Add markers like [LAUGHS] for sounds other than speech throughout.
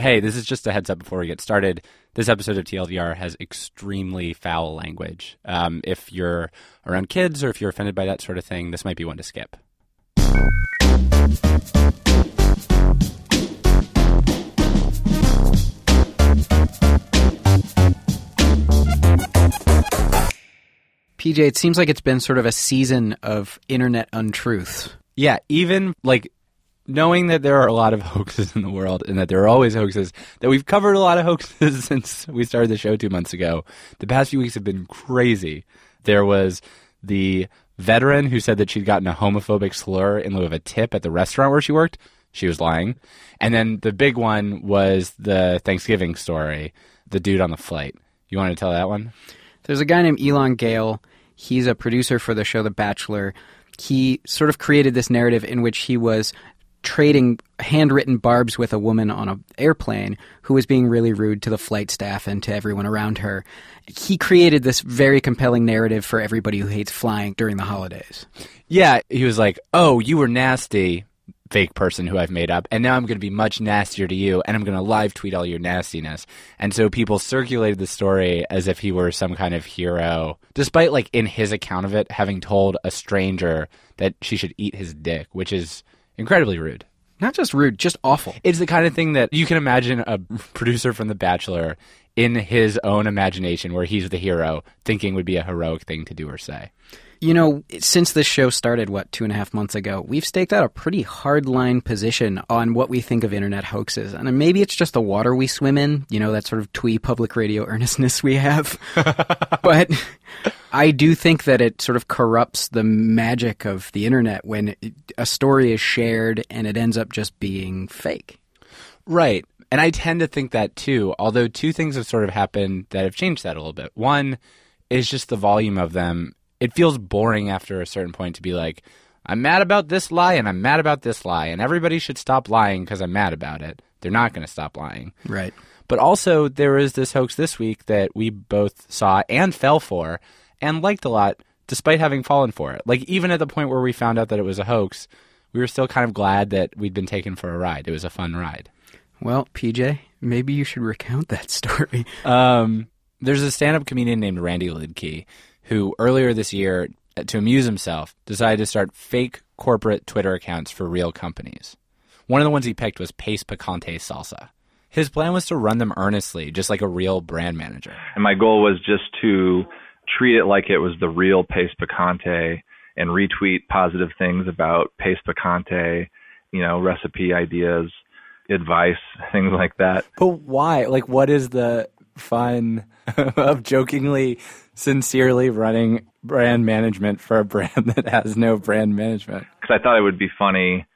hey, this is just a heads up before we get started. This episode of TLDR has extremely foul language. Um, if you're around kids or if you're offended by that sort of thing, this might be one to skip. PJ, it seems like it's been sort of a season of internet untruths. Yeah, even like knowing that there are a lot of [LAUGHS] hoaxes in the world and that there are always hoaxes, that we've covered a lot of hoaxes [LAUGHS] since we started the show two months ago. The past few weeks have been crazy. There was the veteran who said that she'd gotten a homophobic slur in lieu of a tip at the restaurant where she worked. She was lying. And then the big one was the Thanksgiving story, the dude on the flight. You want to tell that one? There's a guy named Elan Gale. He's a producer for the show The Bachelor. He sort of created this narrative in which he was trading handwritten barbs with a woman on an airplane who was being really rude to the flight staff and to everyone around her. He created this very compelling narrative for everybody who hates flying during the holidays. Yeah, he was like, "Oh, you were nasty." Fake person who I've made up, and now I'm going to be much nastier to you, and I'm going to live tweet all your nastiness. And so people circulated the story as if he were some kind of hero, despite, like, in his account of it, having told a stranger that she should eat his dick, which is incredibly rude. Not just rude, just awful. It's the kind of thing that you can imagine a producer from The Bachelor in his own imagination, where he's the hero, thinking would be a heroic thing to do or say. You know, since this show started, what, two and a half months ago, we've staked out a pretty hardline position on what we think of internet hoaxes. And maybe it's just the water we swim in, you know, that sort of twee public radio earnestness we have. [LAUGHS] but I do think that it sort of corrupts the magic of the internet when a story is shared and it ends up just being fake. Right. And I tend to think that too, although two things have sort of happened that have changed that a little bit. One is just the volume of them it feels boring after a certain point to be like, I'm mad about this lie and I'm mad about this lie, and everybody should stop lying because I'm mad about it. They're not going to stop lying. Right. But also, there is this hoax this week that we both saw and fell for and liked a lot despite having fallen for it. Like, even at the point where we found out that it was a hoax, we were still kind of glad that we'd been taken for a ride. It was a fun ride. Well, PJ, maybe you should recount that [LAUGHS] story. Um, there's a stand up comedian named Randy Liedtke who earlier this year, to amuse himself, decided to start fake corporate Twitter accounts for real companies. One of the ones he picked was Pace Picante Salsa. His plan was to run them earnestly, just like a real brand manager. And my goal was just to treat it like it was the real Pace Picante and retweet positive things about Pace Picante, you know, recipe ideas, advice, [LAUGHS] things like that. But why? Like, what is the fun [LAUGHS] of jokingly sincerely running brand management for a brand [LAUGHS] that has no brand management. Because I thought it would be funny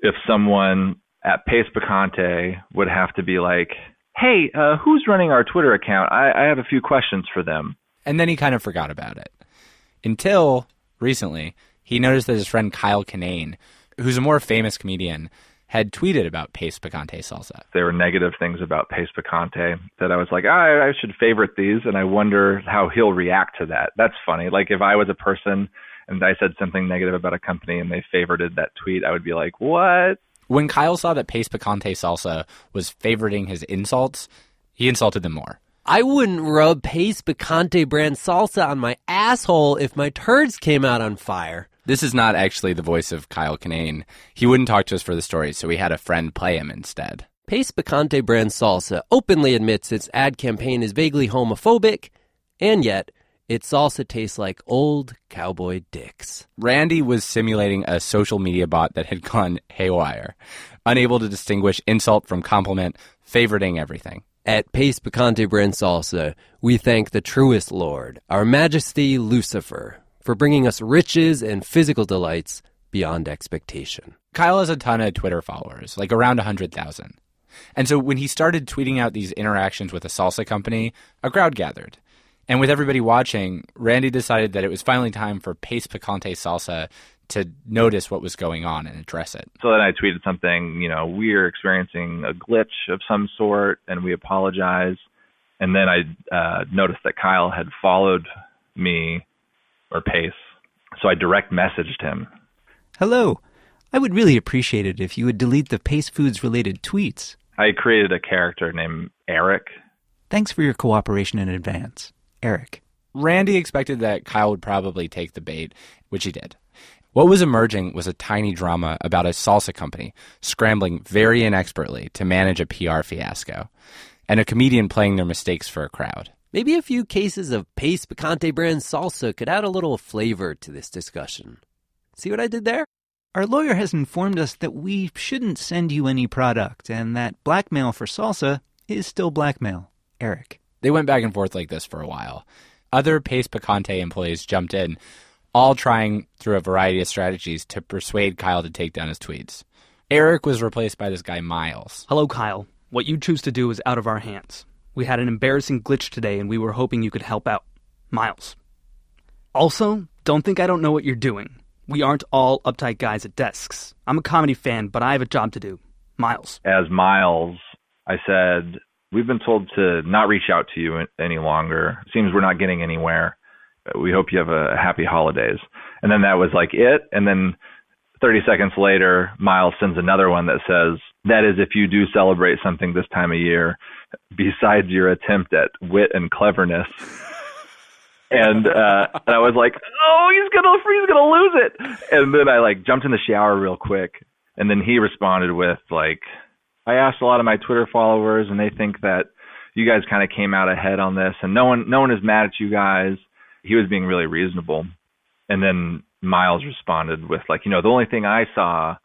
if someone at Pace Picante would have to be like, hey, uh, who's running our Twitter account? I, I have a few questions for them. And then he kind of forgot about it. Until recently, he noticed that his friend Kyle Kinane, who's a more famous comedian, had tweeted about Pace Picante salsa. There were negative things about Pace Picante that I was like, I, I should favorite these, and I wonder how he'll react to that. That's funny. Like if I was a person and I said something negative about a company and they favorited that tweet, I would be like, what? When Kyle saw that Pace Picante salsa was favoriting his insults, he insulted them more. I wouldn't rub Pace Picante brand salsa on my asshole if my turds came out on fire. This is not actually the voice of Kyle Kinane. He wouldn't talk to us for the story, so we had a friend play him instead. Pace Picante brand salsa openly admits its ad campaign is vaguely homophobic, and yet its salsa tastes like old cowboy dicks. Randy was simulating a social media bot that had gone [LAUGHS] haywire, unable to distinguish insult from compliment, favoriting everything. At Pace Picante brand salsa, we thank the truest Lord, our Majesty Lucifer, for bringing us riches and physical delights beyond expectation. Kyle has a ton of Twitter followers, like around 100,000. And so when he started tweeting out these interactions with a salsa company, a crowd gathered. And with everybody watching, Randy decided that it was finally time for Pace Picante Salsa to notice what was going on and address it. So then I tweeted something, you know, we're experiencing a glitch of some sort and we apologize. And then I uh, noticed that Kyle had followed me or Pace. So I direct messaged him. Hello. I would really appreciate it if you would delete the Pace Foods related tweets. I created a character named Eric. Thanks for your cooperation in advance, Eric. Randy expected that Kyle would probably take the bait, which he did. What was emerging was a tiny drama about a salsa company scrambling very inexpertly to manage a PR fiasco, and a comedian playing their mistakes for a crowd. Maybe a few cases of Pace Picante brand salsa could add a little flavor to this discussion. See what I did there? Our lawyer has informed us that we shouldn't send you any product and that blackmail for salsa is still blackmail. Eric. They went back and forth like this for a while. Other Pace Picante employees jumped in, all trying through a variety of strategies to persuade Kyle to take down his tweets. Eric was replaced by this guy, Miles. Hello, Kyle. What you choose to do is out of our hands. We had an embarrassing glitch today and we were hoping you could help out. Miles. Also, don't think I don't know what you're doing. We aren't all uptight guys at desks. I'm a comedy fan, but I have a job to do. Miles. As Miles, I said, We've been told to not reach out to you any longer. Seems we're not getting anywhere. We hope you have a happy holidays. And then that was like it. And then 30 seconds later, Miles sends another one that says, That is, if you do celebrate something this time of year, besides your attempt at wit and cleverness. [LAUGHS] and uh and I was like, "Oh, he's gonna he's gonna lose it." And then I like jumped in the shower real quick, and then he responded with like, "I asked a lot of my Twitter followers, and they think that you guys kind of came out ahead on this, and no one no one is mad at you guys." He was being really reasonable, and then Miles responded with like, "You know, the only thing I saw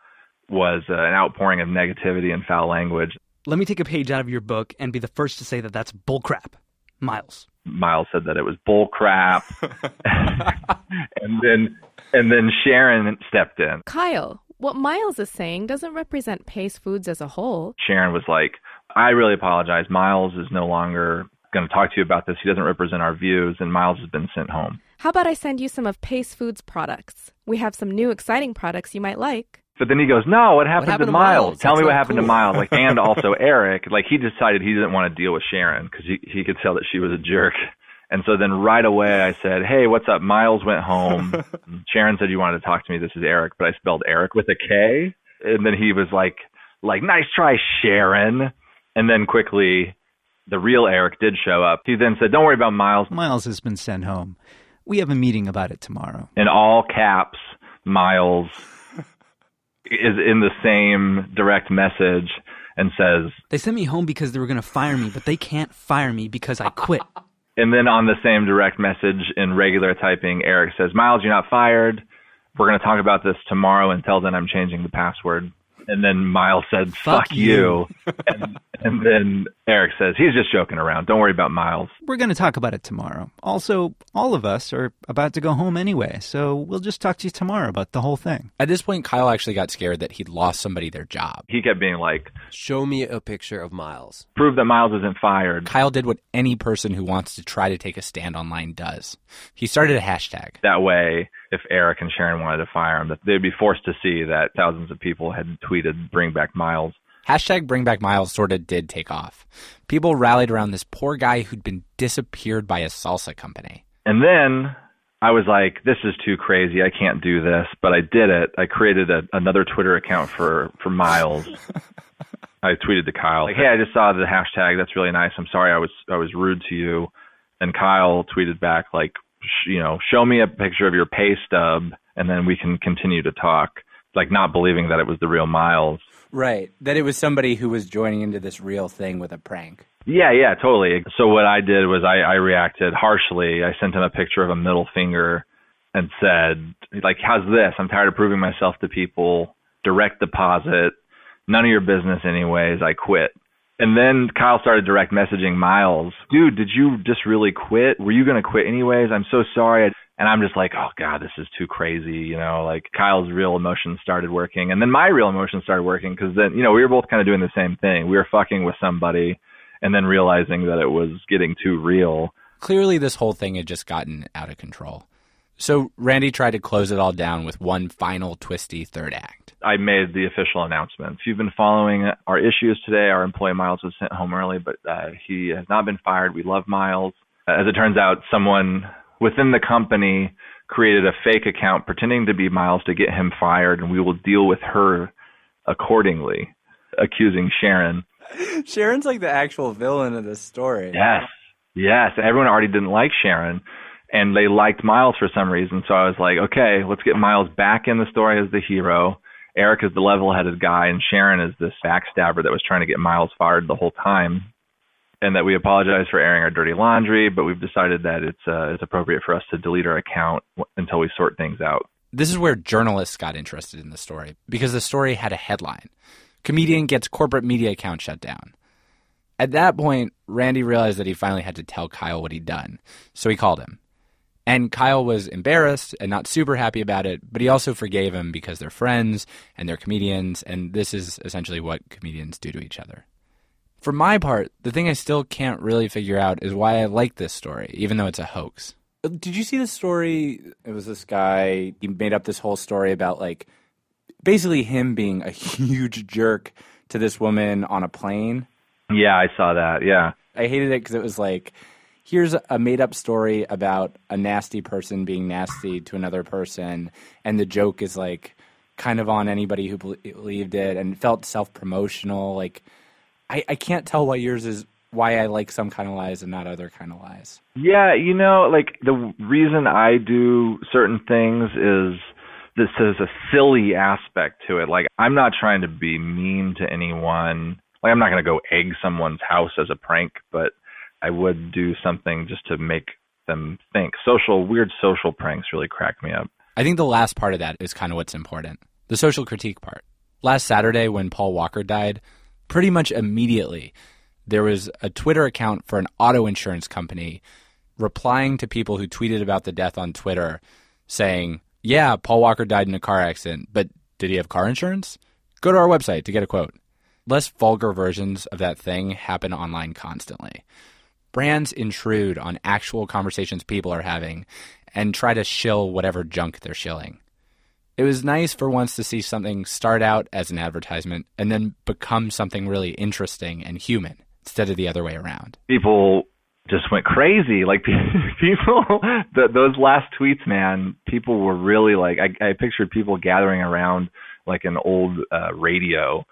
was uh, an outpouring of negativity and foul language." Let me take a page out of your book and be the first to say that that's bullcrap. Miles. Miles said that it was bullcrap, [LAUGHS] [LAUGHS] and then and then Sharon stepped in. Kyle, what Miles is saying doesn't represent Pace Foods as a whole. Sharon was like, I really apologize. Miles is no longer going to talk to you about this. He doesn't represent our views, and Miles has been sent home. How about I send you some of Pace Foods products? We have some new exciting products you might like. But then he goes, "No, what happened, happened to, to Miles? Miles? Tell That's me what not happened to. Miles." Like, and also [LAUGHS] Eric. Like, he decided he didn't want to deal with Sharon because he he could tell that she was a jerk. And so then right away I said, "Hey, what's up?" Miles went home. [LAUGHS] Sharon said you wanted to talk to me. This is Eric, but I spelled Eric with a K. And then he was like, "Like, nice try, Sharon." And then quickly, the real Eric did show up. He then said, "Don't worry about Miles." Miles has been sent home. We have a meeting about it tomorrow. in all caps, Miles is in the same direct message and says, They sent me home because they were going to fire me, but they can't fire me because I quit. [LAUGHS] and then on the same direct message in regular typing, Eric says, Miles, you're not fired. We're going to talk about this tomorrow. Until then, I'm changing the password. And then Miles said, Fuck fuck, you. and, and then Eric says, he's just joking around. Don't worry about Miles. We're going to talk about it tomorrow. Also, all of us are about to go home anyway, so we'll just talk to you tomorrow about the whole thing. At this point, Kyle actually got scared that he'd lost somebody their job. He kept being like, Show me a picture of Miles. prove that Miles isn't fired. Kyle did what any person who wants to try to take a stand online does. He started a hashtag. That way, if Eric and Sharon wanted to fire him, that they'd be forced to see that thousands of people had tweeted, bring back Miles. Hashtag Bring Back Miles sort of did take off. People rallied around this poor guy who'd been disappeared by a salsa company. And then I was like, this is too crazy. I can't do this. But I did it. I created a, another Twitter account for, for Miles. [LAUGHS] I tweeted to Kyle, like, hey, I just saw the hashtag. That's really nice. I'm sorry I was, I was rude to you. And Kyle tweeted back, like, you know, show me a picture of your pay stub and then we can continue to talk. Like, not believing that it was the real Miles. Right. That it was somebody who was joining into this real thing with a prank. Yeah, yeah, totally. So what I did was I, I reacted harshly. I sent him a picture of a middle finger and said, like, how's this? I'm tired of proving myself to people. Direct deposit. None of your business anyways. I quit. And then Kyle started direct messaging Miles. Dude, did you just really quit? Were you going to quit anyways? I'm so sorry. And I'm just like, oh God, this is too crazy. You know, like Kyle's real emotions started working. And then my real emotions started working because then, you know, we were both kind of doing the same thing. We were fucking with somebody and then realizing that it was getting too real. Clearly, this whole thing had just gotten out of control. So Randy tried to close it all down with one final twisty third act. I made the official announcement. If you've been following our issues today, our employee Miles was sent home early, but uh, he has not been fired. We love Miles. As it turns out, someone within the company created a fake account pretending to be Miles to get him fired, and we will deal with her accordingly, accusing Sharon. [LAUGHS] Sharon's like the actual villain of this story. Yes, yes. Everyone already didn't like Sharon, and they liked Miles for some reason. So I was like, okay, let's get Miles back in the story as the hero. Eric is the level-headed guy, and Sharon is this backstabber that was trying to get Miles fired the whole time. And that we apologize for airing our dirty laundry, but we've decided that it's uh, it's appropriate for us to delete our account until we sort things out. This is where journalists got interested in the story because the story had a headline Comedian gets corporate media account shut down. At that point, Randy realized that he finally had to tell Kyle what he'd done, so he called him. And Kyle was embarrassed and not super happy about it, but he also forgave him because they're friends and they're comedians, and this is essentially what comedians do to each other. For my part, the thing I still can't really figure out is why I like this story, even though it's a hoax. Did you see the story? It was this guy, he made up this whole story about like basically him being a [LAUGHS] huge jerk to this woman on a plane. Yeah, I saw that. Yeah. I hated it because it was like, here's a made up story about a nasty person being nasty to another person, and the joke is like kind of on anybody who believed it, and felt self promotional. Like, I, I can't tell why yours is why I like some kind of lies and not other kind of lies. Yeah, you know, like the reason I do certain things is this is a silly aspect to it. Like I'm not trying to be mean to anyone. Like I'm not going to go egg someone's house as a prank, but I would do something just to make them think. Social weird social pranks really crack me up. I think the last part of that is kind of what's important. The social critique part. Last Saturday when Paul Walker died, pretty much immediately there was a Twitter account for an auto insurance company replying to people who tweeted about the death on Twitter saying, Yeah, Paul Walker died in a car accident, but did he have car insurance? Go to our website to get a quote. Less vulgar versions of that thing happen online constantly. Brands intrude on actual conversations people are having and try to shill whatever junk they're shilling. It was nice for once to see something start out as an advertisement and then become something really interesting and human instead of the other way around. People just went crazy. Like [LAUGHS] people, those last tweets, man, people were really like, I, I pictured people gathering around like an old uh, radio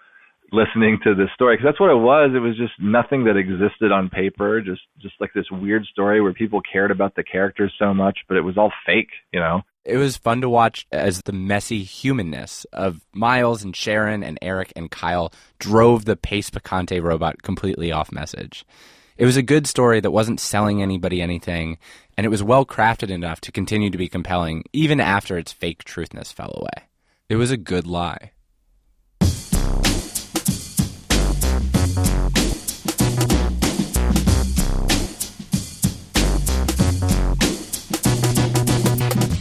listening to this story because that's what it was it was just nothing that existed on paper just just like this weird story where people cared about the characters so much but it was all fake you know it was fun to watch as the messy humanness of Miles and Sharon and Eric and Kyle drove the Pace Picante robot completely off message. It was a good story that wasn't selling anybody anything, and it was well crafted enough to continue to be compelling even after its fake truthness fell away. It was a good lie.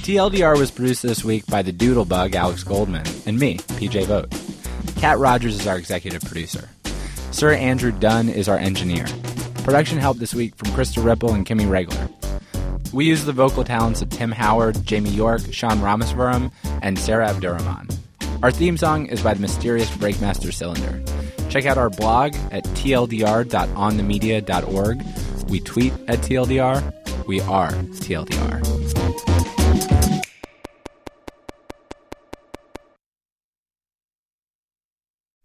TLDR was produced this week by the Doodlebug, Alex Goldman, and me, PJ Vogt. Kat Rogers is our executive producer. Sir Andrew Dunn is our engineer. Production help this week from Krista Ripple and Kimmy Regler. We use the vocal talents of Tim Howard, Jamie York, Sean Rameswaram, and Sarah Abdurrahman. Our theme song is by the mysterious Breakmaster Cylinder. Check out our blog at tldr.onthemedia.org. We tweet at TLDR. We are TLDR.